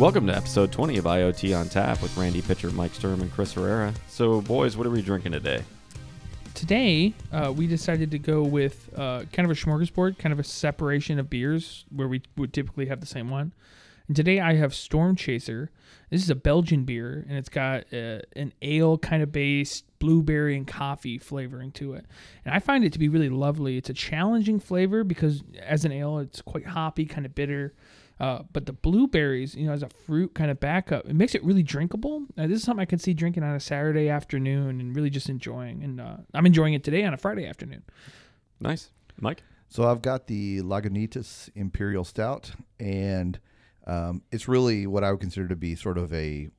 Welcome to episode 20 of IoT on Tap with Randy Pitcher, Mike Sturm, and Chris Herrera. So, boys, what are we drinking today? Today, uh, we decided to go with uh, kind of a smorgasbord, kind of a separation of beers where we would typically have the same one. And today I have Storm Chaser. This is a Belgian beer, and it's got uh, an ale kind of based blueberry and coffee flavoring to it. And I find it to be really lovely. It's a challenging flavor because as an ale, it's quite hoppy, kind of bitter. Uh, but the blueberries, you know, as a fruit kind of backup, it makes it really drinkable. Uh, this is something I can see drinking on a Saturday afternoon and really just enjoying. And uh, I'm enjoying it today on a Friday afternoon. Nice. Mike? So I've got the Lagunitas Imperial Stout, and um, it's really what I would consider to be sort of a,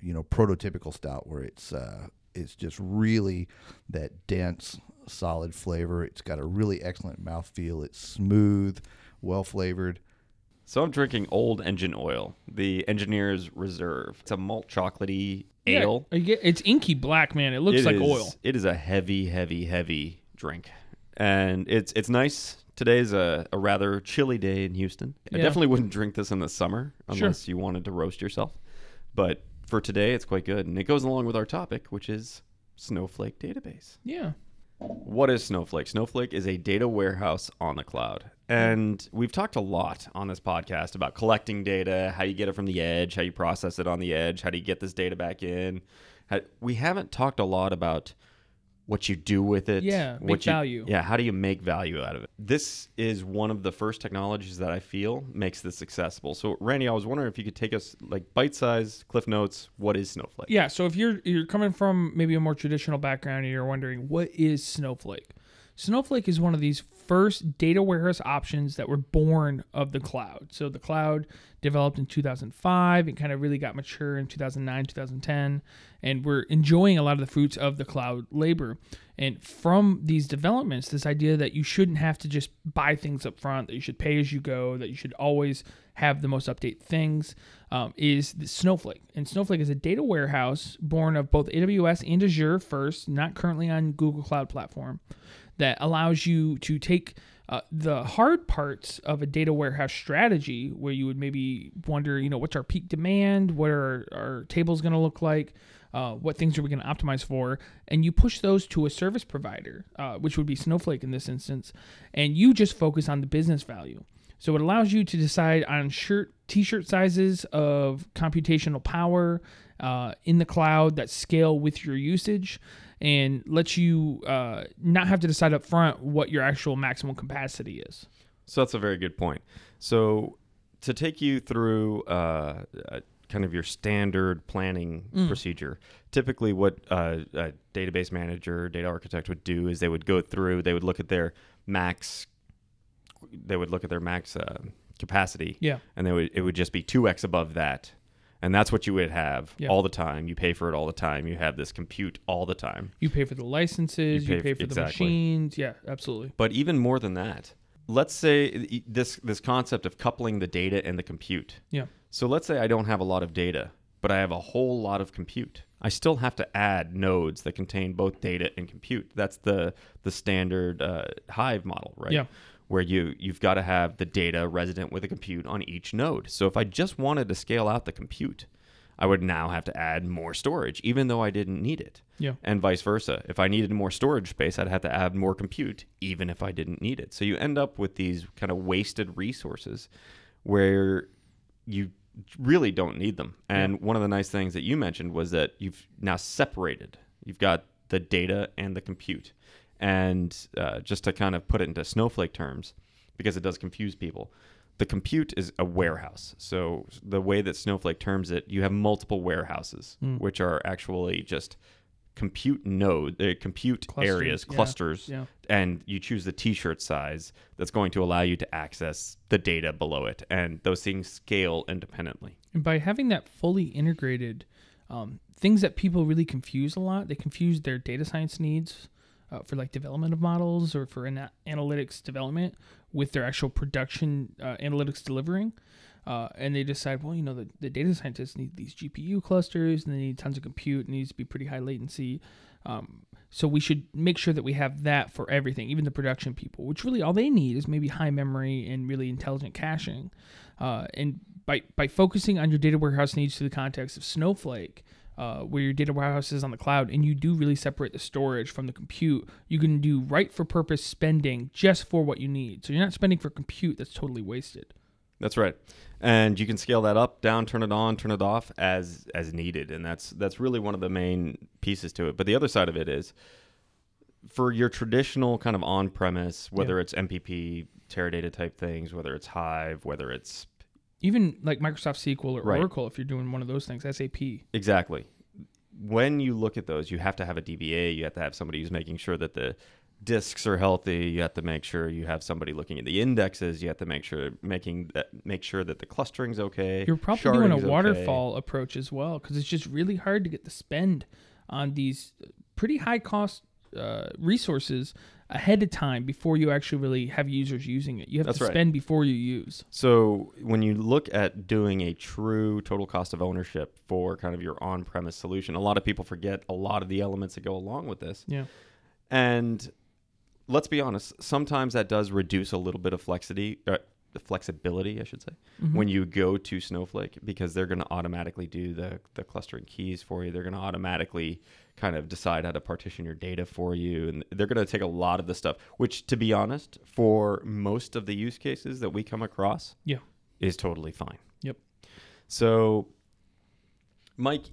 you know, prototypical stout where it's uh, it's just really that dense, solid flavor. It's got a really excellent mouthfeel. It's smooth, well flavored. So, I'm drinking Old Engine Oil, the Engineer's Reserve. It's a malt chocolatey ale. get- it's inky black, man. It looks It like is- oil. It is a heavy, heavy, heavy drink, and it's it's nice. Today's a, a rather chilly day in Houston. I definitely wouldn't drink this in the summer Sure. unless you wanted to roast yourself. But for today, it's quite good, and it goes along with our topic, which is Snowflake database. Yeah. What is Snowflake? Snowflake is a data warehouse on the cloud. And we've talked a lot on this podcast about collecting data, how you get it from the edge, how you process it on the edge, how do you get this data back in. We haven't talked a lot about what you do with it. Yeah, make you- value. Yeah, how do you make value out of it? This is one of the first technologies that I feel makes this accessible. So, Randy, I was wondering if you could take us like bite-sized cliff notes. What is Snowflake? Yeah. So if you're you're coming from maybe a more traditional background and you're wondering what is Snowflake, Snowflake is one of these first data warehouse options that were born of the cloud. So the cloud developed in 2005 and kind of really got mature in 2009, 2010, and we're enjoying a lot of the fruits of the cloud labor. And from these developments, this idea that you shouldn't have to just buy things up front, that you should pay as you go, that you should always have the most update things, um, is Snowflake. And Snowflake is a data warehouse born of both AWS and Azure first, not currently on Google Cloud Platform, that allows you to take uh, the hard parts of a data warehouse strategy, where you would maybe wonder, you know, what's our peak demand? What are our tables going to look like? Uh, what things are we going to optimize for? And you push those to a service provider, uh, which would be Snowflake in this instance, and you just focus on the business value. So it allows you to decide on shirt t-shirt sizes of computational power uh, in the cloud that scale with your usage and lets you uh, not have to decide up front what your actual maximum capacity is. So that's a very good point. So to take you through uh, uh, kind of your standard planning procedure, typically what uh, a database manager, data architect would do is they would go through, they would look at their max, they would look at their max uh, capacity, Yeah. and then it would just be two x above that. And that's what you would have Yeah. all the time. You pay for it all the time. You have this compute all the time. You pay for the licenses, You you pay pay, f- for the machines. Yeah, absolutely. But even more than that, let's say this this concept of coupling the data and the compute. Yeah. So let's say I don't have a lot of data, but I have a whole lot of compute. I still have to add nodes that contain both data and compute. That's the the standard uh, Hive model, right? Yeah. Where you you've got to have the data resident with a compute on each node. So if I just wanted to scale out the compute, I would now have to add more storage, even though I didn't need it Yeah. and vice versa. If I needed more storage space, I'd have to add more compute, even if I didn't need it. So you end up with these kind of wasted resources where you really don't need them. And one of the nice things that you mentioned was that you've now separated. You've got the data and the compute. And uh, just to kind of put it into snowflake terms, because it does confuse people, the compute is a warehouse. So the way that Snowflake terms it, you have multiple warehouses, which are actually just compute node, uh, compute Clusters, areas, yeah, clusters, yeah. and you choose the T-shirt size that's going to allow you to access the data below it, and those things scale independently. And by having that fully integrated, um, things that people really confuse a lot, they confuse their data science needs uh, for like development of models or for ana- analytics development with their actual production uh, analytics delivering. Uh, and they decide, well, you know, the, the data scientists need these GPU clusters and they need tons of compute. It needs to be pretty high latency. Um, so we should make sure that we have that for everything, even the production people, which really all they need is maybe high memory and really intelligent caching. Uh, and by, by focusing on your data warehouse needs through the context of Snowflake, uh, where your data warehouse is on the cloud, and you do really separate the storage from the compute, you can do right for purpose spending just for what you need. So you're not spending for compute that's totally wasted. That's right. And you can scale that up, down, turn it on, turn it off as as needed. And that's that's really one of the main pieces to it. But the other side of it is for your traditional kind of on-premise, whether it's MPP, Teradata type things, whether it's Hive, whether it's Even like Microsoft SQL or Right. Oracle, if you're doing one of those things, SAP. Exactly. When you look at those, you have to have a DBA. You have to have somebody who's making sure that the disks are healthy. You have to make sure you have somebody looking at the indexes. You have to make sure making that make sure that the clustering's okay. You're probably doing a sharding's okay. waterfall approach as well because it's just really hard to get the spend on these pretty high cost uh, resources ahead of time before you actually really have users using it. You have That's to right. spend before you use. So when you look at doing a true total cost of ownership for kind of your on-premise solution, a lot of people forget a lot of the elements that go along with this. Yeah. And let's be honest, sometimes that does reduce a little bit of flexity, uh, flexibility, I should say, Mm-hmm. when you go to Snowflake because they're going to automatically do the the clustering keys for you. They're going to automatically kind of decide how to partition your data for you, and they're going to take a lot of the stuff. Which, to be honest, for most of the use cases that we come across, Yeah. is totally fine. Yep. So, Mike,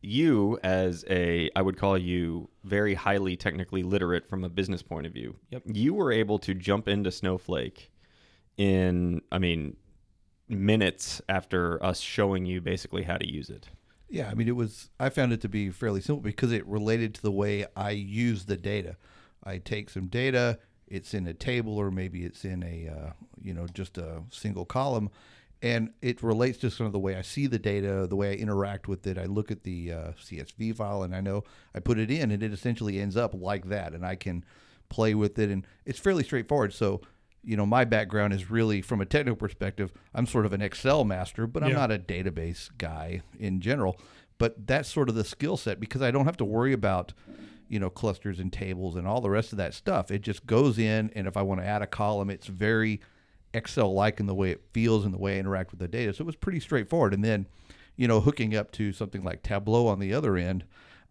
you as a, I would call you very highly technically literate from a business point of view. Yep. You were able to jump into Snowflake in, I mean, minutes after us showing you basically how to use it. Yeah, I mean, it was. I found it to be fairly simple because it related to the way I use the data. I take some data, it's in a table, or maybe it's in a, uh, you know, just a single column, and it relates to sort of the way I see the data, the way I interact with it. I look at the uh, CSV file, and I know I put it in, and it essentially ends up like that, and I can play with it, and it's fairly straightforward. So. You know, my background is really from a technical perspective. I'm sort of an Excel master, but I'm Yeah. not a database guy in general. But that's sort of the skill set because I don't have to worry about, you know, clusters and tables and all the rest of that stuff. It just goes in, and if I want to add a column, it's very Excel like in the way it feels and the way I interact with the data. So it was pretty straightforward. And then, you know, hooking up to something like Tableau on the other end,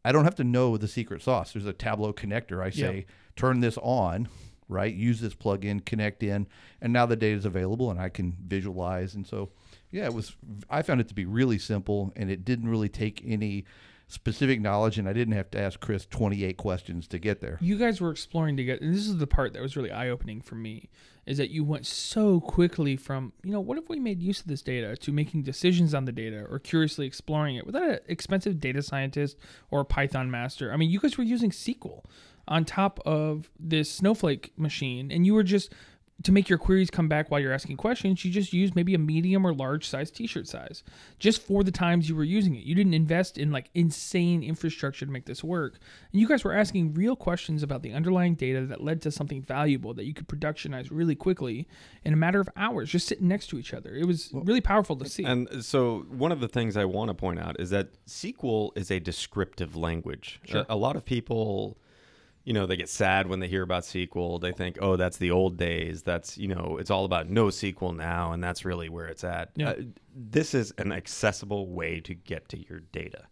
I don't have to know the secret sauce. There's a Tableau connector. I say, turn this on, right? Use this plugin, connect in, and now the data is available and I can visualize. And so, yeah, it was. I found it to be really simple, and it didn't really take any specific knowledge, and I didn't have to ask Chris 28 questions to get there. You guys were exploring together, and this is the part that was really eye opening for me, is that you went so quickly from, you know, what if we made use of this data to making decisions on the data or curiously exploring it without an expensive data scientist or a Python master. I mean, you guys were using SQL on top of this Snowflake machine, and you were just to make your queries come back while you're asking questions, you just use maybe a medium or large size t-shirt size just for the times you were using it. You didn't invest in like insane infrastructure to make this work. And you guys were asking real questions about the underlying data that led to something valuable that you could productionize really quickly in a matter of hours just sitting next to each other. It was really powerful to see. And so, one of the things I want to point out is that SQL is a descriptive language. Sure. A, a lot of people, you know, they get sad when they hear about SQL. They think, oh, that's the old days. That's, you know, it's all about no SQL now, and that's really where it's at. Yeah. Uh, this is an accessible way to get to your data.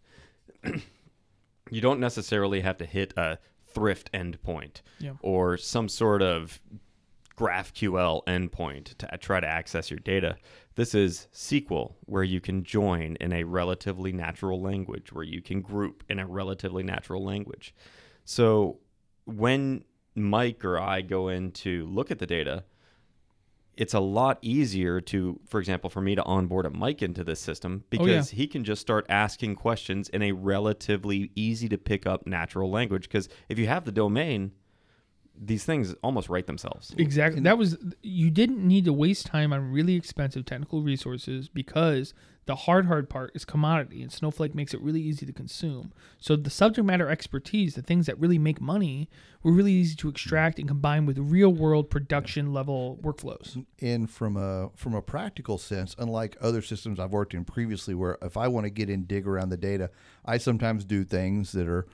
you don't necessarily have to hit a thrift endpoint Yeah. or some sort of GraphQL endpoint to try to access your data. This is SQL, where you can join in a relatively natural language, where you can group in a relatively natural language. So when Mike or I go in to look at the data, it's a lot easier to, for example, for me to onboard a Mike into this system oh, because he can just start asking questions in a relatively easy to pick up natural language. Because if you have the domain, these things almost write themselves. Exactly. That was you didn't need to waste time on really expensive technical resources because the hard hard part is commodity and Snowflake makes it really easy to consume. So the subject matter expertise, the things that really make money, were really easy to extract and combine with real world production level workflows. And from a from a practical sense, unlike other systems I've worked in previously, where if I want to get in dig around the data, I sometimes do things that are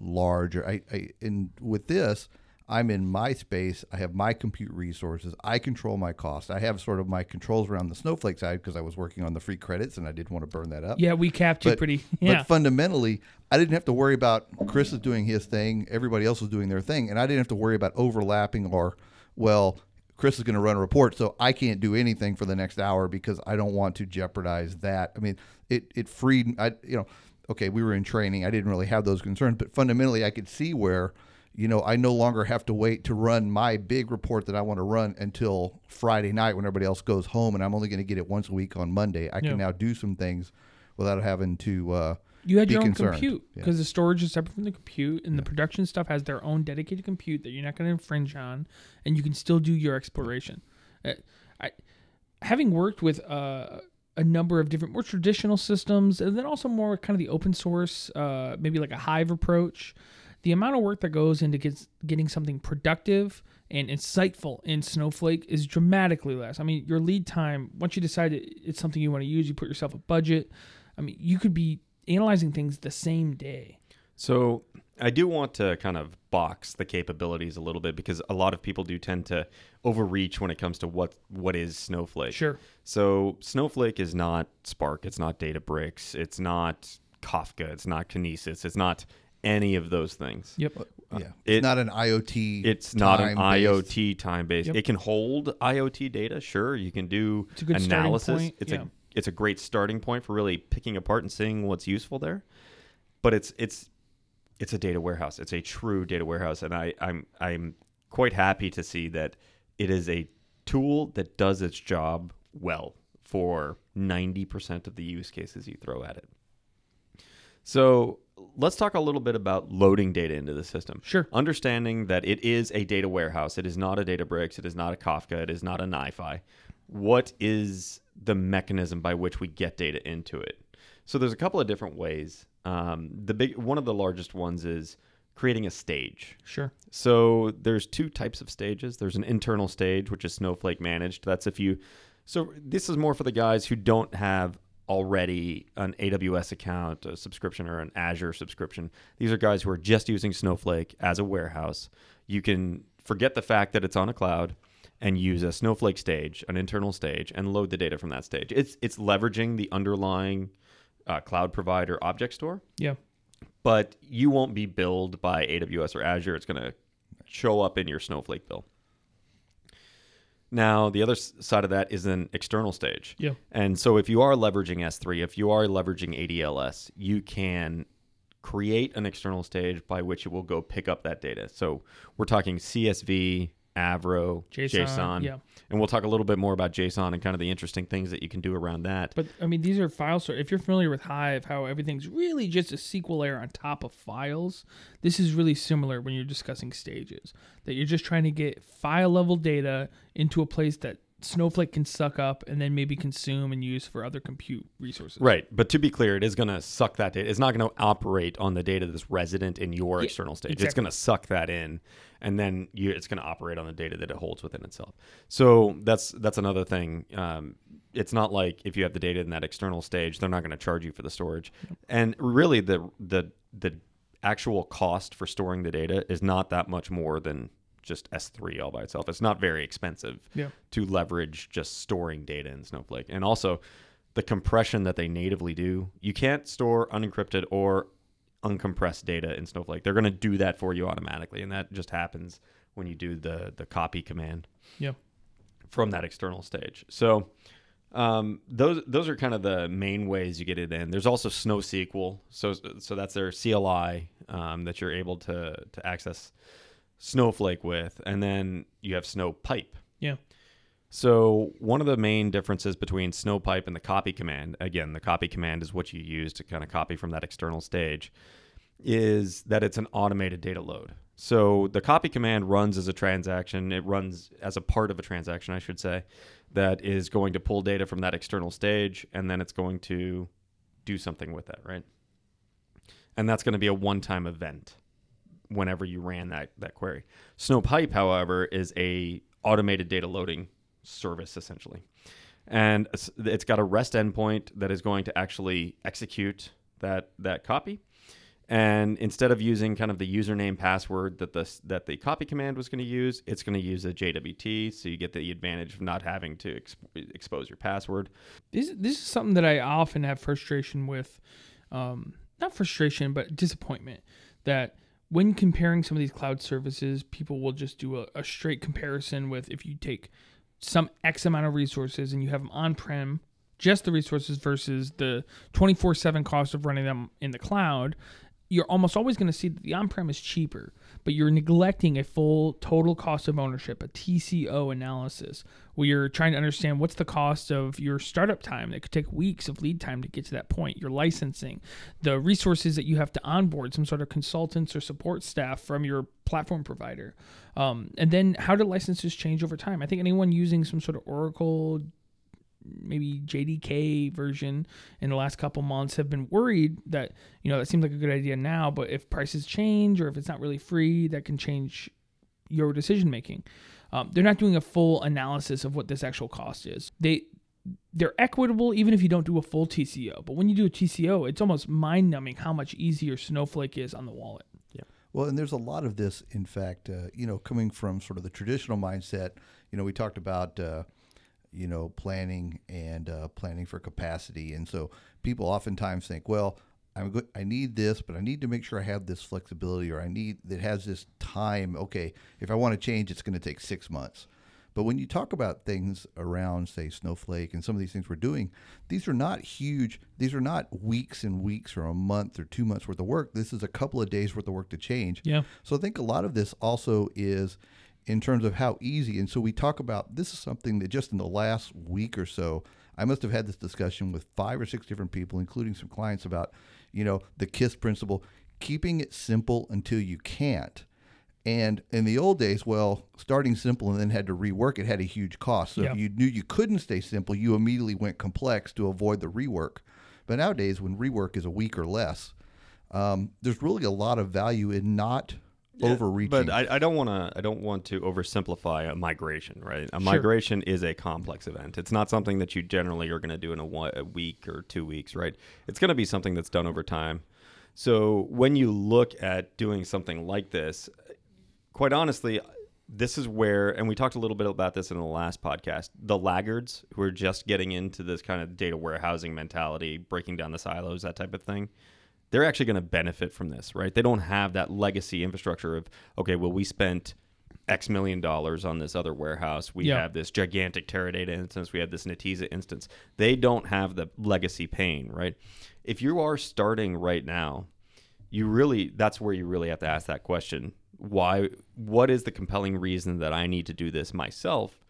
large. Or I, I and with this, I'm in my space. I have my compute resources. I control my cost. I have sort of my controls around the Snowflake side because I was working on the free credits and I didn't want to burn that up. Yeah, we capped you pretty yeah. But fundamentally, I didn't have to worry about Chris is doing his thing, everybody else was doing their thing, and I didn't have to worry about overlapping or, well, Chris is going to run a report, so I can't do anything for the next hour because I don't want to jeopardize that. I mean, it it freed I you know, okay, we were in training, I didn't really have those concerns, but fundamentally, I could see where. You know, I no longer have to wait to run my big report that I want to run until Friday night when everybody else goes home, and I'm only going to get it once a week on Monday. I Yeah. can now do some things without having to uh, You had your own concerned. compute Yeah. because the storage is separate from the compute, and the production stuff has their own dedicated compute that you're not going to infringe on, and you can still do your exploration. Uh, I, having worked with uh, a number of different more traditional systems, and then also more kind of the open source, uh, maybe like a Hive approach, the amount of work that goes into gets, getting something productive and insightful in Snowflake is dramatically less. I mean, your lead time, once you decide it's something you want to use, you put yourself a budget. I mean, you could be analyzing things the same day. So I do want to kind of box the capabilities a little bit because a lot of people do tend to overreach when it comes to what what is Snowflake. Sure. So Snowflake is not Spark, it's not Databricks, it's not Kafka, it's not Kinesis, it's not any of those things. Yep. Uh, uh, yeah, it- it's not an IoT. It's not an time-based- IoT time based. Yep. It can hold IoT data, sure. You can do It's a good analysis. point, It's yeah. a it's a great starting point for really picking apart and seeing what's useful there. But it's it's it's a data warehouse. It's a true data warehouse, and I I'm I'm quite happy to see that it is a tool that does its job well for ninety percent of the use cases you throw at it. So let's talk a little bit about loading data into the system. Sure. Understanding that it is a data warehouse. It is not a Databricks. It is not a Kafka. It is not a NiFi. What is the mechanism by which we get data into it? So there's a couple of different ways. Um, the big one of the largest ones is creating a stage. Sure. So there's two types of stages. There's an internal stage, which is Snowflake managed. That's if you. So this is more for the guys who don't have already an AWS account, a subscription, or an Azure subscription. These are guys who are just using Snowflake as a warehouse. You can forget the fact that it's on a cloud and use a Snowflake stage, an internal stage, and load the data from that stage. It's it's leveraging the underlying uh, cloud provider object store Yeah. but you won't be billed by AWS or Azure. It's going to show up in your Snowflake bill. Now, the other side of that is an external stage. Yeah. And so if you are leveraging S3, if you are leveraging ADLS, you can create an external stage by which it will go pick up that data. So we're talking CSV, Avro, JSON, JSON. yeah. And we'll talk a little bit more about JSON and kind of the interesting things that you can do around that. But I mean, these are file store. If you're familiar with Hive, how everything's really just a SQL layer on top of files, this is really similar when you're discussing stages. That you're just trying to get file level data into a place that Snowflake can suck up and then maybe consume and use for other compute resources. Right, but to be clear, it is going to suck that data. It's not going to operate on the data that's resident in your Yeah, external stage. Exactly. It's going to suck that in, and then you, it's going to operate on the data that it holds within itself. So that's that's another thing. Um, it's not like if you have the data in that external stage, they're not going to charge you for the storage. And really, the the the actual cost for storing the data is not that much more than just S3 all by itself. It's not very expensive Yeah. to leverage just storing data in Snowflake. And also the compression that they natively do. You can't store unencrypted or uncompressed data in Snowflake. They're going to do that for you automatically, and that just happens when you do the the copy command Yeah. from that external stage. So um, those those are kind of the main ways you get it in. There's also SnowSQL, so so that's their CLI um, that you're able to to access Snowflake with, and then you have SnowPipe. Yeah. So one of the main differences between SnowPipe and the copy command, again, the copy command is what you use to kind of copy from that external stage, is that it's an automated data load. So the copy command runs as a transaction. It runs as a part of a transaction, I should say, that is going to pull data from that external stage, and then it's going to do something with that, right? And that's going to be a one-time event whenever you ran that that query. Snowpipe, however, is a automated data loading service essentially, and it's- got a REST endpoint that is going to actually execute that that copy. And instead of using kind of the username password that the that the copy command was going to use, it's going to use a JWT, so you get the advantage of not having to ex- expose your password. This this is something that I often have frustration with, um, not frustration, but disappointment that when comparing some of these cloud services, people will just do a, a straight comparison with if you take some X amount of resources and you have them on prem, just the resources versus the 24 7 cost of running them in the cloud. You're almost always going to see that the on prem is cheaper, but you're neglecting a full total cost of ownership, a TCO analysis, where you're trying to understand what's the cost of your startup time that could take weeks of lead time to get to that point, your licensing, the resources that you have to onboard, some sort of consultants or support staff from your platform provider. Um, and then how do licenses change over time? I think anyone using some sort of Oracle, maybe JDK version in the last couple months have been worried that, you know, that seems like a good idea now, but if prices change or if it's not really free, that can change your decision making. Um, they're not doing a full analysis of what this actual cost is. They they're equitable even if you don't do a full TCO. But when you do a TCO, it's almost mind numbing how much easier Snowflake is on the wallet. Yeah. Well, and there's a lot of this, in fact, uh, you know, coming from sort of the traditional mindset. You know, we talked about, uh, you know, planning and uh, planning for capacity, and so people oftentimes think, well, I'm good, I need this, but I need to make sure I have this flexibility, or I need that has this time. Okay, if I want to change, it's going to take six months. But when you talk about things around, say, Snowflake and some of these things we're doing, these are not huge. These are not weeks and weeks or a month or two months worth of work. This is a couple of days worth of work to change. Yeah. So I think a lot of this also is in terms of how easy. And so we talk about this is something that just in the last week or so, I must have had this discussion with five or six different people, including some clients, about, you know, the KISS principle, keeping it simple until you can't. And in the old days, well, starting simple and then had to rework it had a huge cost. So Yeah. if you knew you couldn't stay simple, you immediately went complex to avoid the rework. But nowadays, when rework is a week or less, um, there's really a lot of value in not overreaching. But I, I don't want to. I don't want to oversimplify a migration. Right, a migration is a complex event. It's not something that you generally are going to do in a, one, a week or two weeks. Right, it's going to be something that's done over time. So when you look at doing something like this, quite honestly, this is where, and we talked a little bit about this in the last podcast. The laggards who are just getting into this kind of data warehousing mentality, breaking down the silos, that type of thing they're actually going to benefit from this, right? They don't have that legacy infrastructure of, okay, well, we spent X million dollars on this other warehouse. We Yeah. have this gigantic Teradata instance. We have this Netezza instance. They don't have the legacy pain, right? If you are starting right now, you really, that's where you really have to ask that question. Why, what is the compelling reason that I need to do this myself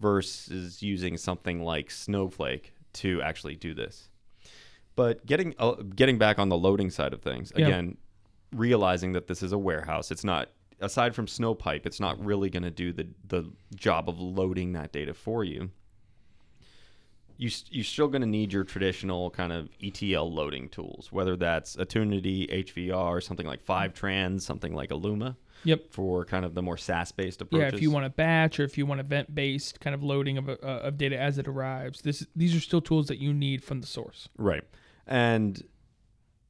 versus using something like Snowflake to actually do this? But getting uh, getting back on the loading side of things Yeah. again, realizing that this is a warehouse, it's not aside from Snowpipe, it's not really going to do the the job of loading that data for you. You you're still going to need your traditional kind of ETL loading tools, whether that's Attunity, HVR, something like Fivetrans, something like Alooma, Yep. for kind of the more SaaS based approach. Yeah, if you want a batch or if you want event based kind of loading of, uh, of data as it arrives, this these are still tools that you need from the source. Right. And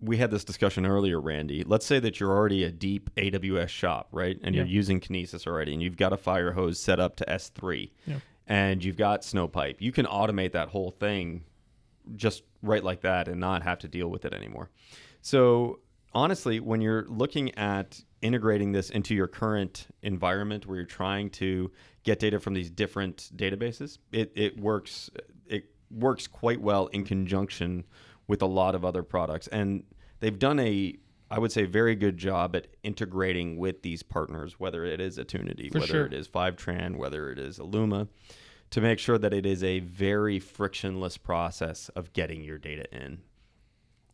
we had this discussion earlier, Randy. Let's say that you're already a deep AWS shop, right? And you're using Kinesis already, and you've got a fire hose set up to S3, Yeah. and you've got Snowpipe. You can automate that whole thing just right like that and not have to deal with it anymore. So, honestly, when you're looking at integrating this into your current environment where you're trying to get data from these different databases, it, it works it works quite well in conjunction with a lot of other products. And they've done a I would say very good job at integrating with these partners, whether it is Attunity, For whether sure. it is Fivetran, whether it is Alooma, to make sure that it is a very frictionless process of getting your data in.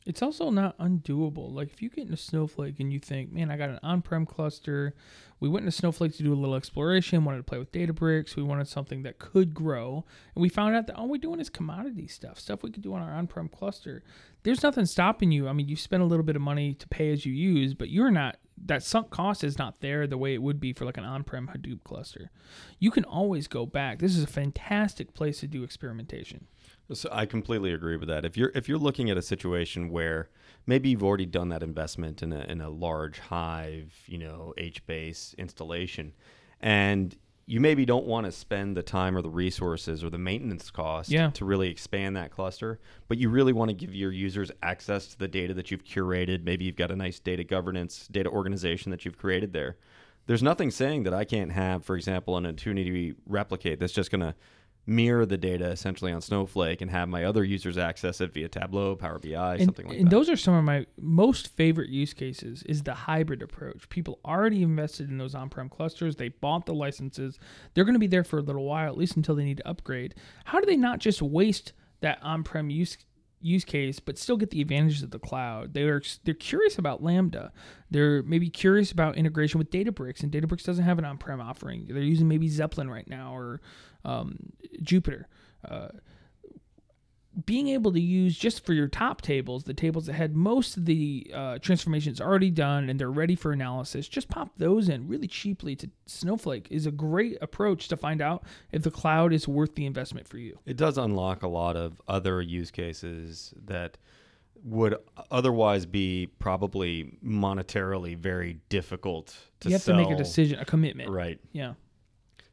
It's also not undoable. Like if you get into Snowflake and you think, man, I got an on-prem cluster. We went into Snowflake to do a little exploration, wanted to play with Databricks. We wanted something that could grow. And we found out that all we're doing is commodity stuff, stuff we could do on our on-prem cluster. There's nothing stopping you. I mean, you spend a little bit of money to pay as you use, but you're not that sunk cost is not there the way it would be for like an on-prem Hadoop cluster. You can always go back. This is a fantastic place to do experimentation. So I completely agree with that. If you're if you're looking at a situation where maybe you've already done that investment in a in a large Hive, you know, HBase installation, and you maybe don't want to spend the time or the resources or the maintenance cost Yeah. to really expand that cluster, but you really want to give your users access to the data that you've curated. Maybe you've got a nice data governance, data organization that you've created there. There's nothing saying that I can't have, for example, an Attunity replicate that's just going to mirror the data essentially on Snowflake and have my other users access it via Tableau, Power BI, and, something like and that. And those are some of my most favorite use cases is the hybrid approach. People already invested in those on-prem clusters. They bought the licenses. They're going to be there for a little while at least until they need to upgrade. How do they not just waste that on-prem use use case but still get the advantages of the cloud? They're they're curious about lambda. They're maybe curious about integration with databricks and databricks doesn't have an on-prem offering. They're using maybe zeppelin right now or um, Jupyter uh, being able to use just for your top tables, the tables that had most of the uh, transformations already done and they're ready for analysis, just pop those in really cheaply to Snowflake is a great approach to find out if the cloud is worth the investment for you. it does unlock a lot of other use cases that would otherwise be probably monetarily very difficult to you have sell. to make a decision, a commitment. Right. Yeah.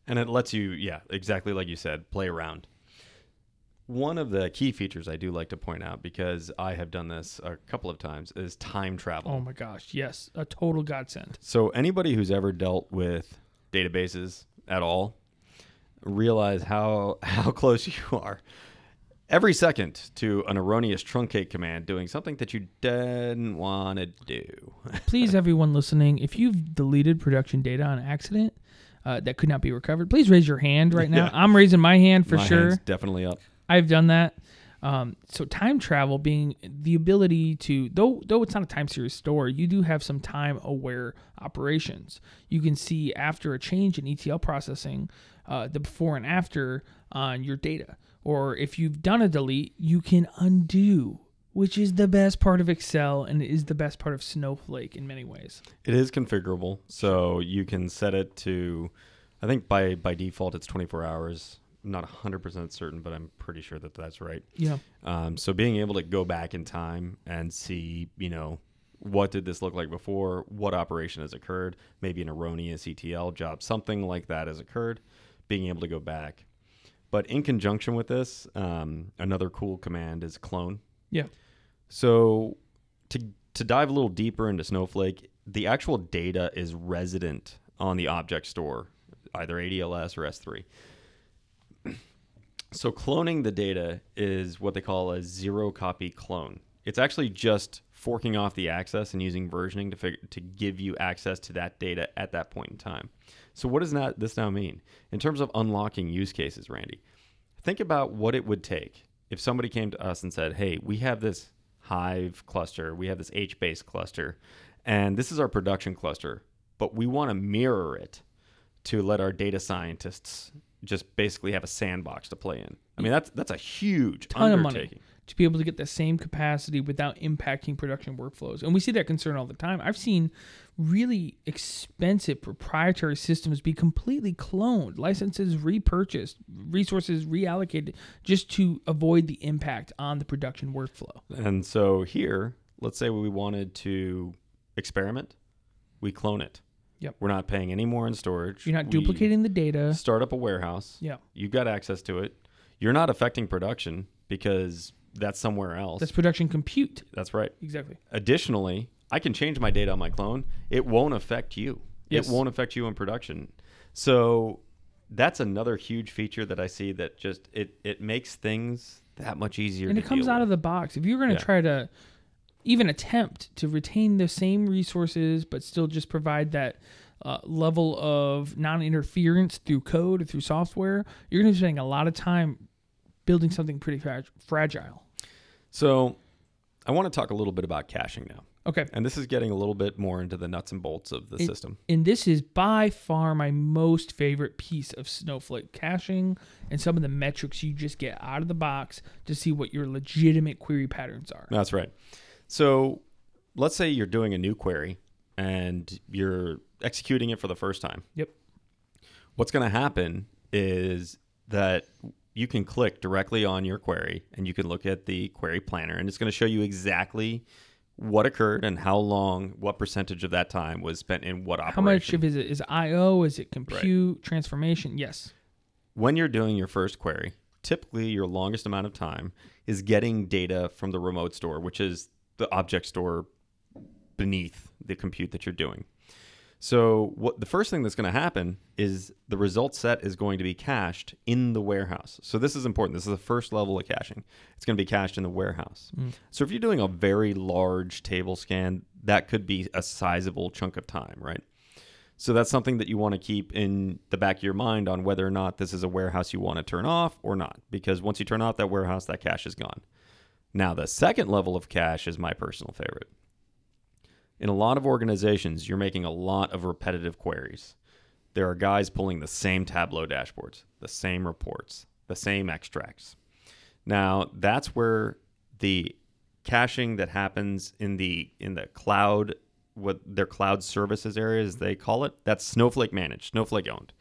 And it lets you, yeah, exactly like you said, play around. One of the key features I do like to point out because I have done this a couple of times is time travel. Oh my gosh. Yes. A total godsend. So anybody who's ever dealt with databases at all realize how how close you are every second to an erroneous truncate command doing something that you didn't want to do. Please, everyone listening, if you've deleted production data on accident uh, that could not be recovered, please raise your hand right now. Yeah. I'm raising my hand for My sure. definitely up. I've done that. Um, so time travel being the ability to though though it's not a time series store, you do have some time aware operations. You can see after a change in ETL processing, uh, the before and after on your data. Or if you've done a delete, you can undo, which is the best part of Excel and is the best part of Snowflake in many ways. It is configurable, so you can set it to. I think by by default it's 24 hours. I'm not 100% certain, but I'm pretty sure that that's right. Yeah. Um, so being able to go back in time and see, you know, what did this look like before? What operation has occurred? Maybe an erroneous ETL job, something like that has occurred. Being able to go back, but in conjunction with this, um, another cool command is clone. Yeah. So to to dive a little deeper into Snowflake, the actual data is resident on the object store, either ADLS or S3. So cloning the data is what they call a zero copy clone. It's actually just forking off the access and using versioning to fig- to give you access to that data at that point in time. So what does that this now mean in terms of unlocking use cases, Randy? Think about what it would take if somebody came to us and said, "Hey, we have this Hive cluster, we have this HBase cluster, and this is our production cluster, but we want to mirror it to let our data scientists just basically have a sandbox to play in." I mean, that's that's a huge ton undertaking. To be able to get the same capacity without impacting production workflows. And we see that concern all the time. I've seen really expensive proprietary systems be completely cloned, licenses repurchased, resources reallocated just to avoid the impact on the production workflow. And so here, let's say we wanted to experiment, we clone it. Yep. We're not paying any more in storage. You're not We duplicating the data. Start up a warehouse. Yeah. You've got access to it. You're not affecting production because that's somewhere else. That's production compute. that's right. Exactly. Additionally, I can change my data on my clone. It won't affect you. Yes. It won't affect you in production. So that's another huge feature that I see that just it it makes things that much easier. and it comes out with. of the box. If you're going to Yeah. try to even attempt to retain the same resources, but still just provide that uh, level of non-interference through code or through software, you're going to be spending a lot of time building something pretty frag- fragile. So I want to talk a little bit about caching now. Okay. And this is getting a little bit more into the nuts and bolts of the system. And this is by far my most favorite piece of Snowflake caching and some of the metrics you just get out of the box to see what your legitimate query patterns are. That's right. So let's say you're doing a new query and you're executing it for the first time. Yep. What's going to happen is that you can click directly on your query and you can look at the query planner and it's going to show you exactly what occurred and how long, what percentage of that time was spent in what operation. How much of is it is I/O? Is it compute transformation? Yes. when you're doing your first query, typically your longest amount of time is getting data from the remote store, which is the object store beneath the compute that you're doing. So what the first thing that's going to happen is the result set is going to be cached in the warehouse. So this is important. This is the first level of caching. It's going to be cached in the warehouse. Mm. So if you're doing a very large table scan, that could be a sizable chunk of time, right? So that's something that you want to keep in the back of your mind on whether or not this is a warehouse you want to turn off or not. Because once you turn off that warehouse, that cache is gone. Now, the second level of cache is my personal favorite. In a lot of organizations, you're making a lot of repetitive queries. There are guys pulling the same Tableau dashboards, the same reports, the same extracts. Now, that's where the caching that happens in the in the cloud what their cloud services area as they call it, that's Snowflake managed, Snowflake owned.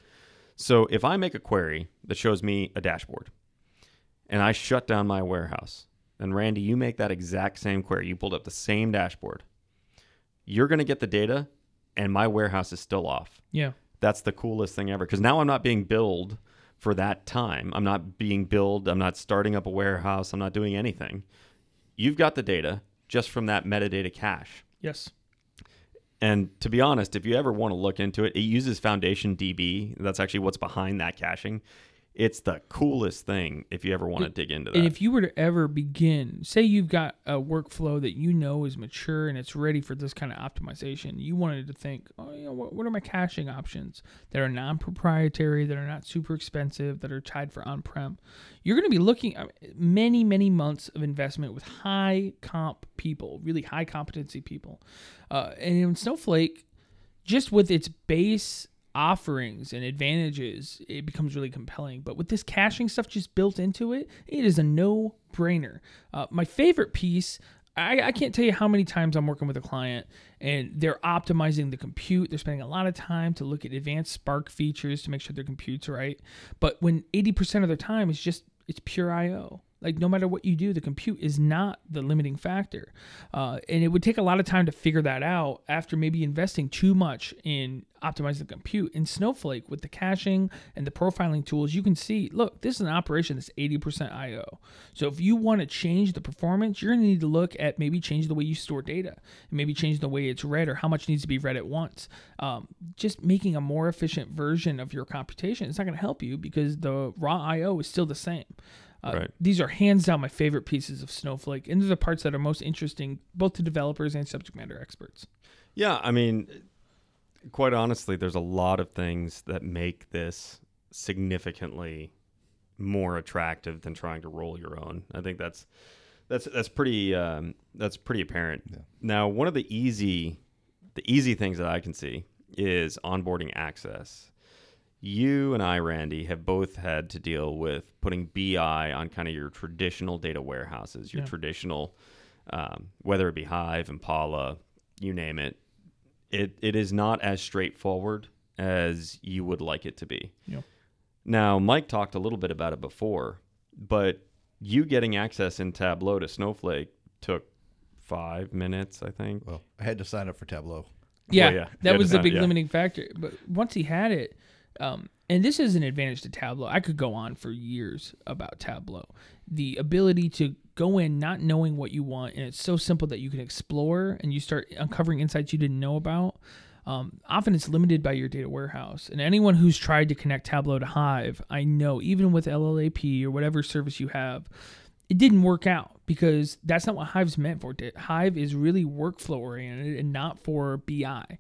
So if I make a query that shows me a dashboard and I shut down my warehouse, and Randy, you make that exact same query, you pulled up the same dashboard, you're going to get the data and my warehouse is still off. Yeah. That's the coolest thing ever because now I'm not being billed for that time. I'm not being billed. I'm not starting up a warehouse. I'm not doing anything. You've got the data just from that metadata cache. Yes. And to be honest, if you ever want to look into it, it uses Foundation DB. That's actually what's behind that caching. It's the coolest thing if you ever want to dig into that. And if you were to ever begin, say you've got a workflow that you know is mature and it's ready for this kind of optimization, you wanted to think, oh, you know, what, what are my caching options that are non-proprietary, that are not super expensive, that are tied for on-prem? You're going to be looking at many, many months of investment with high comp people, really high competency people, uh, and in Snowflake, just with its base offerings and advantages, it becomes really compelling. But with this caching stuff just built into it, it is a no brainer. Uh, my favorite piece. I, I can't tell you how many times I'm working with a client and they're optimizing the compute. They're spending a lot of time to look at advanced Spark features to make sure their compute's right. But when 80% of their time is just it's pure IO. Like no matter what you do, the compute is not the limiting factor, uh, and it would take a lot of time to figure that out after maybe investing too much in optimizing the compute. In Snowflake, with the caching and the profiling tools, you can see, look, this is an operation that's 80% IO. So if you want to change the performance, you're going to need to look at maybe change the way you store data, and maybe change the way it's read or how much needs to be read at once. Um, just making a more efficient version of your computation is not going to help you because the raw IO is still the same. Uh, Right. These are hands down my favorite pieces of Snowflake, and they're the parts that are most interesting both to developers and subject matter experts. Yeah, I mean, quite honestly, there's a lot of things that make this significantly more attractive than trying to roll your own. I think that's that's that's pretty um, that's pretty apparent. Now, one of the easy the easy things that I can see is onboarding access. You and I, Randy, have both had to deal with putting BI on kind of your traditional data warehouses, your Yeah. traditional, um, whether it be Hive, Impala, you name it. It it is not as straightforward as you would like it to be. Yeah. Now, Mike talked a little bit about it before, but you getting access in Tableau to Snowflake took five minutes, I think. Well, I had to sign up for Tableau. Yeah, yeah. that was the design- big yeah. limiting factor. But once he had it, um, and this is an advantage to Tableau. I could go on for years about Tableau. The ability to go in not knowing what you want, and it's so simple that you can explore and you start uncovering insights you didn't know about. Um, often it's limited by your data warehouse. And anyone who's tried to connect Tableau to Hive, I know, even with LLAP or whatever service you have, it didn't work out because that's not what Hive's meant for. Hive is really workflow oriented and not for BI.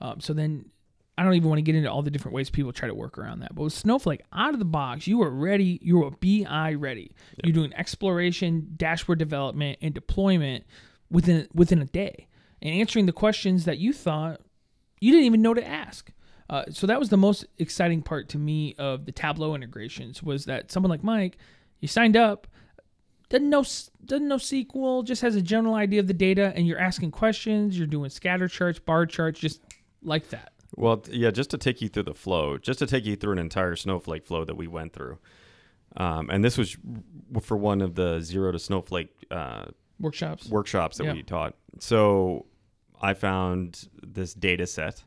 Um, so then I don't even want to get into all the different ways people try to work around that. But with Snowflake out of the box, you are ready. You are BI ready. You're doing exploration, dashboard development, and deployment within within a day, and answering the questions that you thought you didn't even know to ask. Uh, so that was the most exciting part to me of the Tableau integrations was that someone like Mike, you signed up, doesn't know doesn't know SQL, just has a general idea of the data, and you're asking questions. You're doing scatter charts, bar charts, just like that. Well, yeah, just to take you through the flow, just to take you through an entire Snowflake flow that we went through. Um, and this was for one of the zero to Snowflake uh, Workshops. workshops that Yeah. we taught. So I found this data set,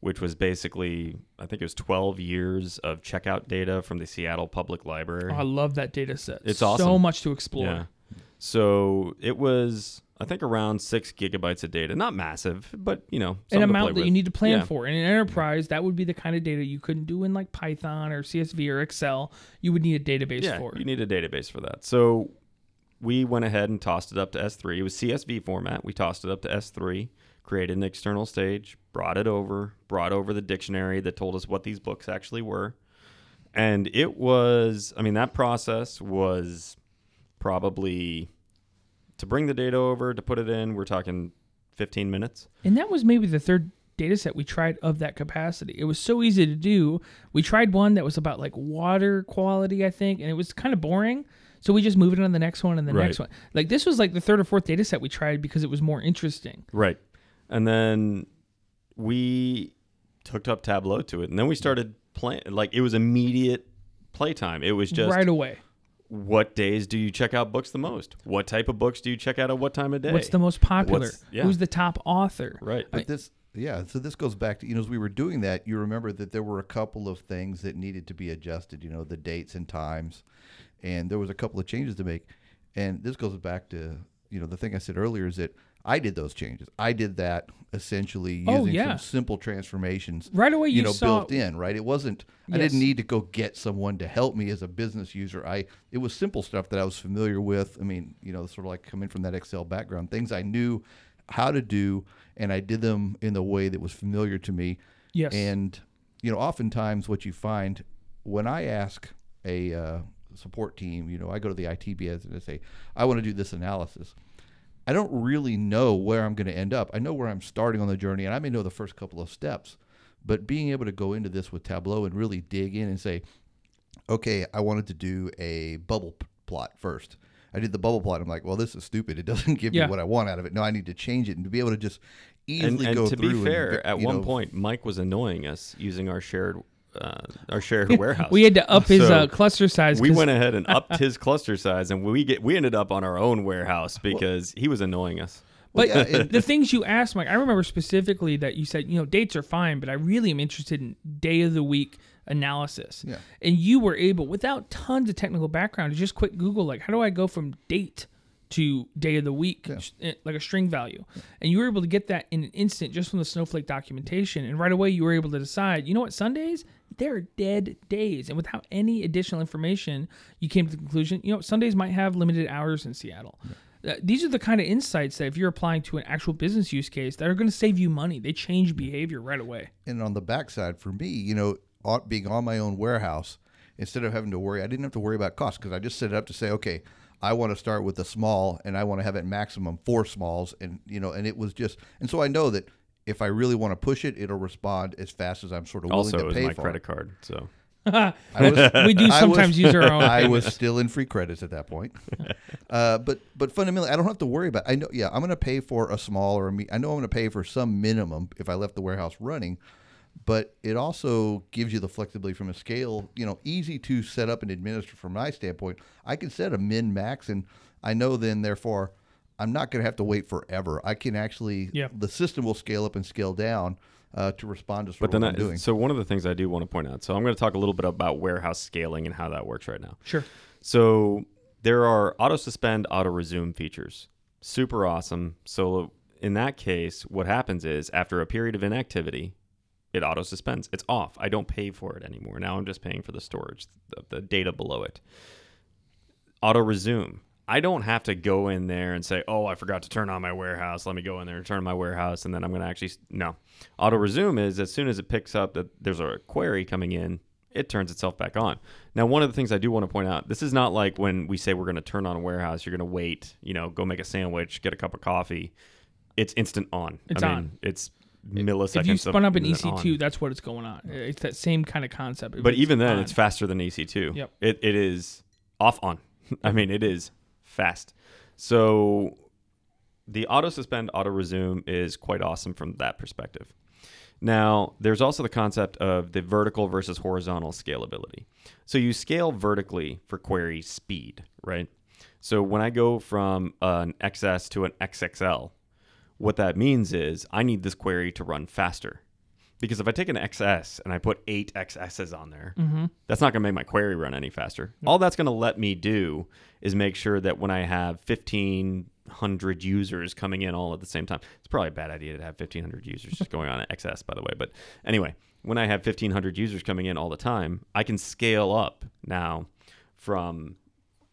which was basically, I think it was 12 years of checkout data from the Seattle Public Library. Oh, I love that data set. It's awesome. So awesome. much to explore. Yeah. So it was, I think, around six gigabytes of data. Not massive, but you know, An amount that you need to plan Yeah. for. In an enterprise, that would be the kind of data you couldn't do in like Python or CSV or Excel. You would need a database yeah, for. you need a database for that. So we went ahead and tossed it up to S3. It was CSV format. We tossed it up to S3, created an external stage, brought it over, brought over the dictionary that told us what these books actually were. And it was, I mean, that process was probably to bring the data over, to put it in, we're talking 15 minutes. And that was maybe the third data set we tried of that capacity. It was so easy to do. We tried one that was about like water quality, I think, and it was kind of boring. So we just moved it on the next one and the Right. next one. Like this was like the third or fourth data set we tried because it was more interesting. Right. And then we hooked up Tableau to it. And then we started playing. Like it was immediate playtime. It was just right away. What days do you check out books the most? What type of books do you check out at what time of day? What's the most popular? Yeah. Who's the top author? right. But this, yeah. So this goes back to you know as we were doing that, you remember that there were a couple of things that needed to be adjusted. You know, the dates and times, and there was a couple of changes to make. And this goes back to you know the thing I said earlier is that I did those changes. I did that essentially Oh, using yeah. some simple transformations. Right away, you, you know, saw built in, right? It wasn't. I didn't need to go get someone to help me as a business user. I it was simple stuff that I was familiar with. I mean, you know, sort of like coming from that Excel background, things I knew how to do, and I did them in the way that was familiar to me. Yes. And you know, oftentimes what you find when I ask a uh, support team, you know, I go to the ITBS and I say, I want to do this analysis. I don't really know where I'm going to end up. I know where I'm starting on the journey, and I may know the first couple of steps. But being able to go into this with Tableau and really dig in and say, okay, I wanted to do a bubble p- plot first. I did the bubble plot. I'm like, well, this is stupid. It doesn't give Yeah. me what I want out of it. No, I need to change it and to be able to just and, easily and go to through. be fair, go- at one know, point, Mike was annoying us using our shared uh, our shared warehouse. we had to up his So uh, cluster size. We went ahead and upped his cluster size, and we get we ended up on our own warehouse because he was annoying us. But yeah, and- the things you asked, Mike, I remember specifically that you said, you know, dates are fine, but I really am interested in day of the week analysis. Yeah. And you were able, without tons of technical background, to just quick Google, like, how do I go from date to day of the week, sh- eh, like a string value? And you were able to get that in an instant just from the Snowflake documentation. And right away, you were able to decide, you know what, Sundays, they're dead days. And without any additional information, you came to the conclusion, you know, Sundays might have limited hours in Seattle. Uh, these are the kind of insights that if you're applying to an actual business use case that are going to save you money they change behavior right away and on the backside for me, you know, being on my own warehouse, instead of having to worry, I didn't have to worry about cost because I just set it up to say, okay, I want to start with a small and I want to have it maximum four smalls, and you know, and it was just, and so I know that if I really want to push it, it'll respond as fast as I'm sort of willing Also, to it was pay my for. credit it. card. So I was, we do I sometimes was- use our own I was still in free credits at that point, uh, but but fundamentally, I don't have to worry about. I know, yeah, I'm going to pay for a small or a me. I know I'm going to pay for some minimum if I left the warehouse running, but it also gives you the flexibility from a scale. You know, easy to set up and administer from my standpoint. I can set a min max, and I know then therefore. I'm not going to have to wait forever. I can actually, Yeah. the system will scale up and scale down uh, to respond to sort But of then, what I, I'm doing. so one of the things I do want to point out. So I'm going to talk a little bit about warehouse scaling and how that works right now. sure So there are auto suspend, auto resume features. Super awesome. So in that case, what happens is after a period of inactivity, it auto suspends. It's off. I don't pay for it anymore. Now I'm just paying for the storage, the, the data below it. Auto resume. I don't have to go in there and say, "Oh, I forgot to turn on my warehouse. Let me go in there and turn on my warehouse, and then I'm going to actually no." Auto resume is as soon as it picks up that there's a query coming in, it turns itself back on. Now, one of the things I do want to point out, this is not like when we say we're going to turn on a warehouse, you're going to wait, you know, go make a sandwich, get a cup of coffee. It's instant on. It's I mean, on. it's milliseconds. If you spun up an EC2, on. that's what it's going on. It's that same kind of concept. But even then, on. it's faster than EC2. Yep. It, it is off on. I mean, it is fast. So the auto suspend, auto resume is quite awesome from that perspective. Now, there's also the concept of the vertical versus horizontal scalability. So you scale vertically for query speed, right? So when I go from an XS to an XXL, what that means is I need this query to run faster. Because if I take an XS and I put eight XSs on there, mm-hmm. that's not going to make my query run any faster. All that's going to let me do is make sure that when I have 1,500 users coming in all at the same time, it's probably a bad idea to have 1,500 users just going on an XS, by the way. But anyway, when I have 1,500 users coming in all the time, I can scale up now from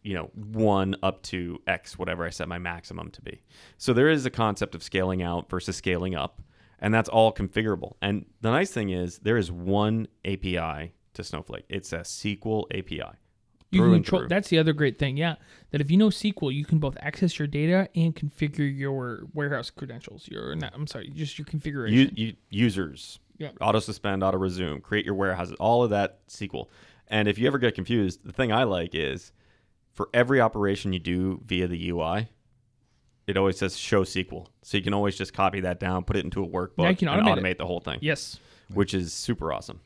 you know, one up to X, whatever I set my maximum to be. So there is a concept of scaling out versus scaling up, and that's all configurable. And the nice thing is there is one API to Snowflake. It's a SQL API. You can control. That's the other great thing. Yeah, that if you know SQL, you can both access your data and configure your warehouse credentials. Your not, I'm sorry, just your configuration. U- u- users, Yeah. auto suspend, auto resume, create your warehouses, all of that SQL. And if you ever get confused, the thing I like is for every operation you do via the UI, it always says show SQL. So you can always just copy that down, put it into a workbook, Yeah, you can and automate automate it. the whole thing. yes. which is super awesome.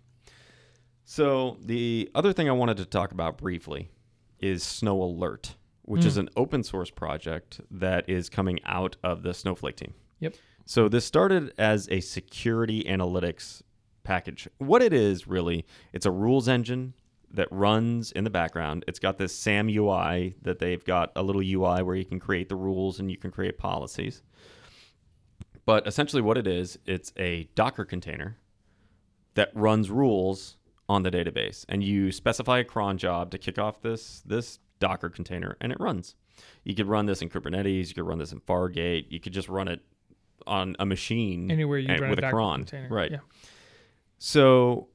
So the other thing I wanted to talk about briefly is Snow Alert, which is mm. an open source project that is coming out of the Snowflake team. Yep. So this started as a security analytics package. What it is really, it's a rules engine that runs in the background. It's got this SAM UI that they've got a little UI where you can create the rules and you can create policies. But essentially what it is, it's a Docker container that runs rules on the database and you specify a cron job to kick off this this docker container and it runs you could run this in kubernetes you could run this in fargate you could just run it on a machine Anywhere you and- run with a a Docker cron container. right Yeah. so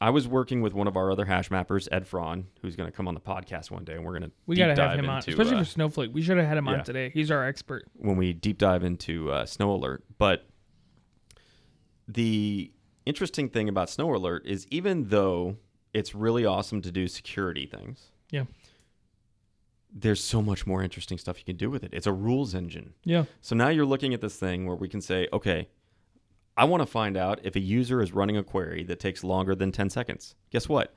I was working with one of our other hash mappers, Ed Fraun, who's going to come on the podcast one day, and we're going to We gotta have him on, especially uh, for Snowflake. We should have had him yeah. on today. He's our expert. when we deep dive into uh, Snow Alert. But the interesting thing about Snow Alert is even though it's really awesome to do security things, Yeah. there's so much more interesting stuff you can do with it. It's a rules engine. Yeah. So now you're looking at this thing where we can say, okay, I want to find out if a user is running a query that takes longer than 10 seconds. Guess what?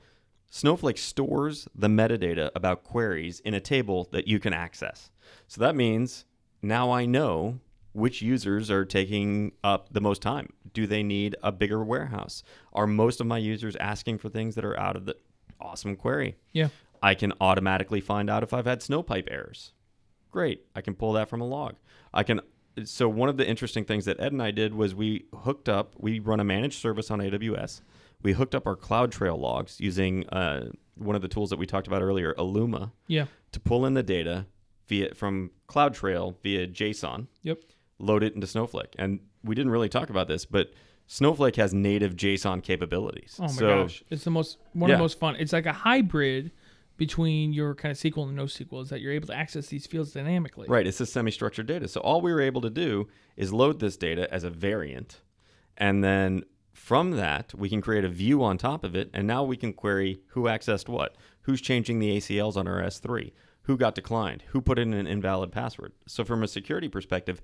Snowflake stores the metadata about queries in a table that you can access. So that means now I know which users are taking up the most time. Do they need a bigger warehouse? Are most of my users asking for things that are out of the awesome query? Yeah. I can automatically find out if I've had snowpipe errors. Great. I can pull that from a log. I can so one of the interesting things that Ed and I did was we hooked up, we run a managed service on AWS. We hooked up our CloudTrail logs using uh, one of the tools that we talked about earlier, Alooma, Yeah. to pull in the data via from CloudTrail via JSON, Yep. load it into Snowflake. And we didn't really talk about this, but Snowflake has native JSON capabilities. Oh my so, gosh, it's the most one Yeah. of the most fun. It's like a hybrid between your kind of SQL and NoSQL. Is that you're able to access these fields dynamically. Right, it's a semi-structured data. So all we were able to do is load this data as a variant, and then from that we can create a view on top of it, and now we can query who accessed what, who's changing the ACLs on our S3, who got declined, who put in an invalid password. So from a security perspective,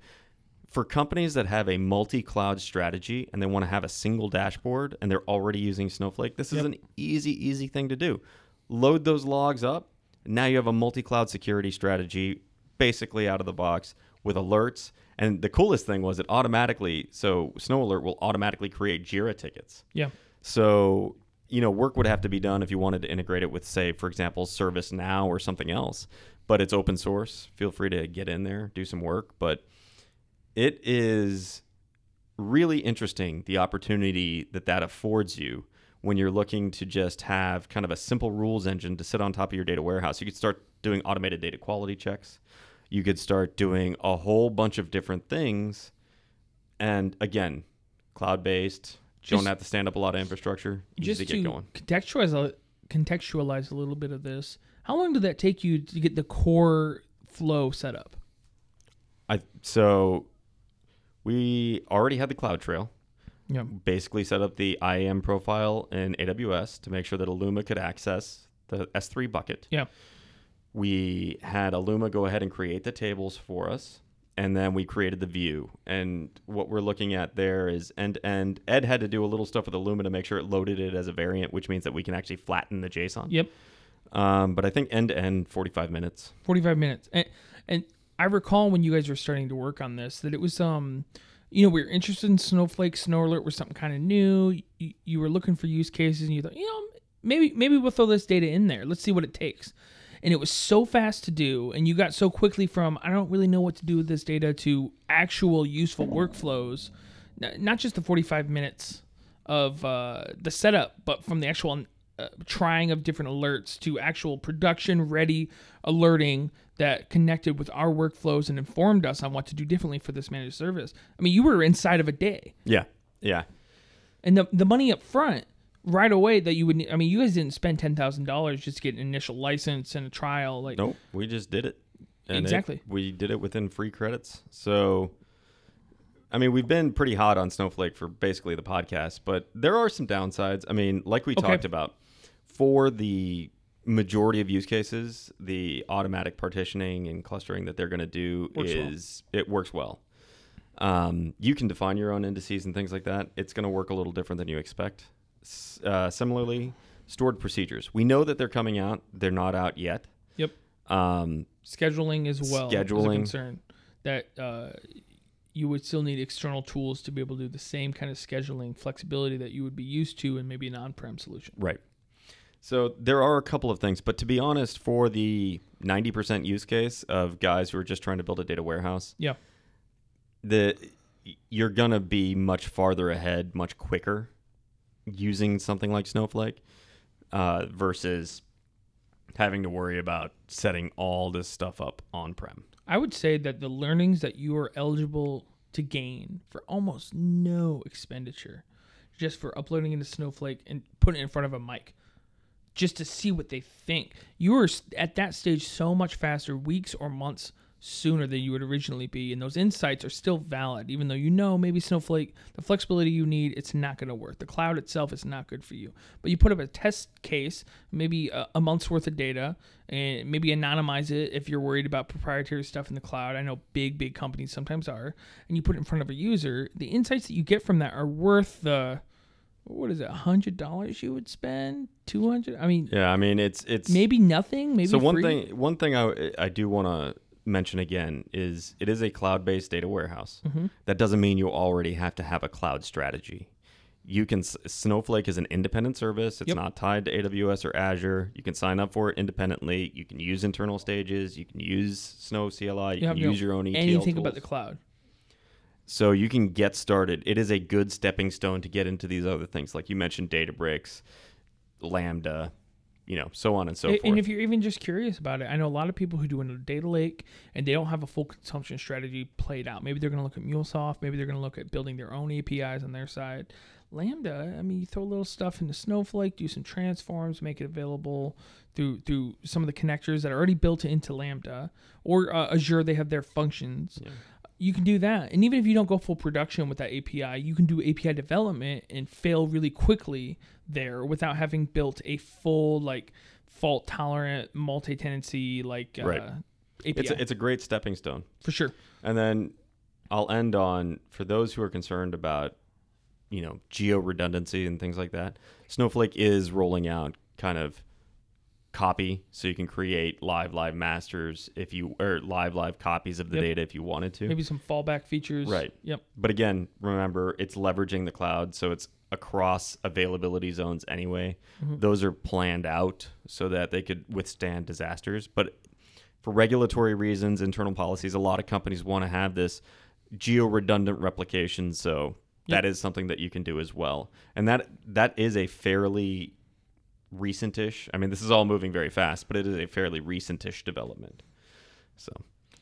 for companies that have a multi-cloud strategy and they want to have a single dashboard and they're already using Snowflake, this is an easy, easy thing to do. Load those logs up. Now you have a multi-cloud security strategy basically out of the box with alerts. And the coolest thing was it automatically, so Snow Alert will automatically create Jira tickets. Yeah. So, you know, work would have to be done if you wanted to integrate it with, say, for example, ServiceNow or something else. But it's open source. Feel free to get in there, do some work. But it is really interesting the opportunity that that affords you when you're looking to just have kind of a simple rules engine to sit on top of your data warehouse. You could start doing automated data quality checks. You could start doing a whole bunch of different things. And again, cloud based. You don't have to stand up a lot of infrastructure. Easy Just to to get going. contextualize a, contextualize a little bit of this. How long did that take you to get the core flow set up? I so we already had the cloud trail. Yeah. Basically set up the IAM profile in AWS to make sure that Alooma could access the S3 bucket. Yeah. We had Alooma go ahead and create the tables for us. And then we created the view. And what we're looking at there is and and. Ed had to do a little stuff with Alooma to make sure it loaded it as a variant, which means that we can actually flatten the JSON. Yep. Um, but I think end to end, 45 minutes. 45 minutes. And, and I recall when you guys were starting to work on this that it was um you know, we were interested in Snowflake, Snow Alert was something kind of new. You, you were looking for use cases and you thought, you know, maybe maybe we'll throw this data in there. Let's see what it takes. And it was so fast to do and you got so quickly from I don't really know what to do with this data to actual useful workflows. Not just the 45 minutes of uh, the setup, but from the actual uh, trying of different alerts to actual production ready alerting that connected with our workflows and informed us on what to do differently for this managed service. I mean, you were inside of a day, Yeah. Yeah. and the the money up front right away that you would. I mean, you guys didn't spend ten thousand dollars just to get an initial license and a trial. Like, Nope, we just did it. And it- Exactly. we did it within free credits. So, I mean, we've been pretty hot on Snowflake for basically the podcast, but there are some downsides. I mean, like we Okay. talked about, for the majority of use cases, the automatic partitioning and clustering that they're going to do Works well. is it works well. Um, you can define your own indices and things like that. It's going to work a little different than you expect. S- Uh, similarly, stored procedures. We know that they're coming out. They're not out yet. Yep. Um, scheduling as well Scheduling is a concern that uh, you would still need external tools to be able to do the same kind of scheduling flexibility that you would be used to in maybe an on-prem solution. Right. So there are a couple of things, but to be honest, for the 90% use case of guys who are just trying to build a data warehouse, Yeah. the you're going to be much farther ahead, much quicker using something like Snowflake uh, versus having to worry about setting all this stuff up on-prem. I would say that the learnings that you are eligible to gain for almost no expenditure, just for uploading into Snowflake and putting it in front of a mic, just to see what they think. You are at that stage so much faster, weeks or months sooner than you would originally be, and those insights are still valid, even though you know maybe Snowflake, the flexibility you need, it's not going to work. The cloud itself is not good for you. But you put up a test case, maybe a, a month's worth of data, and maybe anonymize it if you're worried about proprietary stuff in the cloud. I know big, big companies sometimes are, and you put it in front of a user. The insights that you get from that are worth the what is it, hundred dollars you would spend, two hundred? I mean, Yeah, I mean it's it's maybe nothing, maybe so one free. thing one thing I I do want to mention again is it is a cloud-based data warehouse. Mm-hmm. That doesn't mean you already have to have a cloud strategy. You can Snowflake is an independent service. It's Yep. not tied to AWS or Azure. You can sign up for it independently. You can use internal stages. You can use Snow CLI. You, You can use your own ETL anything tools. about the cloud. So you can get started. It is a good stepping stone to get into these other things, like you mentioned, Databricks, Lambda, you know, so on and so A- forth. and if you're even just curious about it, I know a lot of people who do a data lake and they don't have a full consumption strategy played out. Maybe they're going to look at MuleSoft. Maybe they're going to look at building their own APIs on their side. Lambda, I mean, you throw a little stuff into Snowflake, do some transforms, make it available through through some of the connectors that are already built into Lambda or uh, Azure. They have their functions. Yeah. You can do that, and even if you don't go full production with that API, you can do API development and fail really quickly there without having built a full like fault tolerant multi-tenancy like uh, Right. API it's a, it's a great stepping stone. for sure. And then I'll end on for those who are concerned about, you know, geo redundancy and things like that. Snowflake is rolling out kind of copy so you can create live live masters if you or live live copies of the Yep. data if you wanted to. Maybe some fallback features. Right. Yep. But again, remember it's leveraging the cloud, so it's across availability zones anyway. Mm-hmm. Those are planned out so that they could withstand disasters. But for regulatory reasons, internal policies, a lot of companies want to have this geo redundant replication. So that is something that you can do as well. And that that is a fairly recentish. I mean, this is all moving very fast, but it is a fairly recentish development. So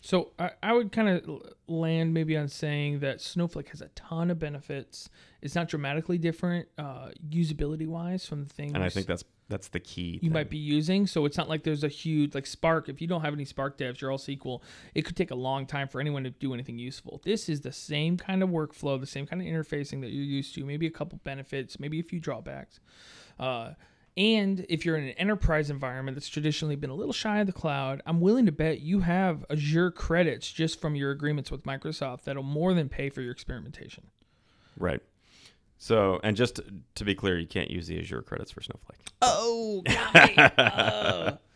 So I, I would kind of land maybe on saying that Snowflake has a ton of benefits. It's not dramatically different uh, usability wise from the things and I think that's that's the key. you thing. might be using. So it's not like there's a huge like Spark. If you don't have any Spark devs, you're all SQL. It could take a long time for anyone to do anything useful. This is the same kind of workflow, the same kind of interfacing that you're used to. Maybe a couple benefits, maybe a few drawbacks. Uh, and if you're in an enterprise environment that's traditionally been a little shy of the cloud, I'm willing to bet you have Azure credits just from your agreements with Microsoft that'll more than pay for your experimentation. right. So, and just to be clear, you can't use the Azure credits for Snowflake. Oh, got me. Oh.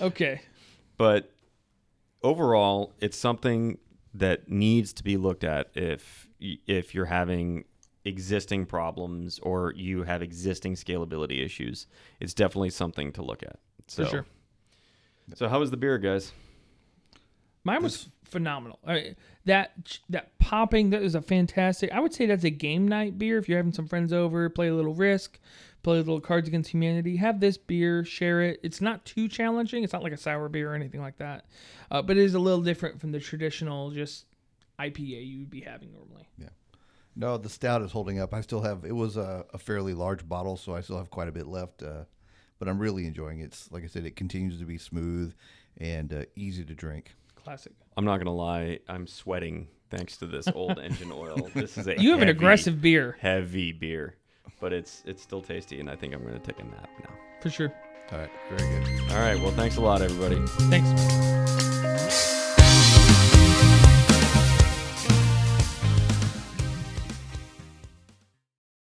Okay. but overall it's something that needs to be looked at if if you're having existing problems or you have existing scalability issues it's definitely something to look at so sure. so how was the beer guys Mine was phenomenal. I, that that popping that is a fantastic. I would say that's a game night beer if you're having some friends over, play a little Risk, play a little Cards Against Humanity. Have this beer, share it. It's not too challenging. It's not like a sour beer or anything like that, uh, but it is a little different from the traditional just IPA you would be having normally. No, the stout is holding up. I still have. It was a, a fairly large bottle, so I still have quite a bit left. Uh, but I'm really enjoying it. It's, like I said, it continues to be smooth and uh, easy to drink. Classic. i'm not gonna lie i'm sweating thanks to this old engine oil this is a You have an aggressive beer heavy beer but it's it's still tasty and i think i'm gonna take a nap now for sure. All right, very good. all right well thanks a lot everybody Thanks.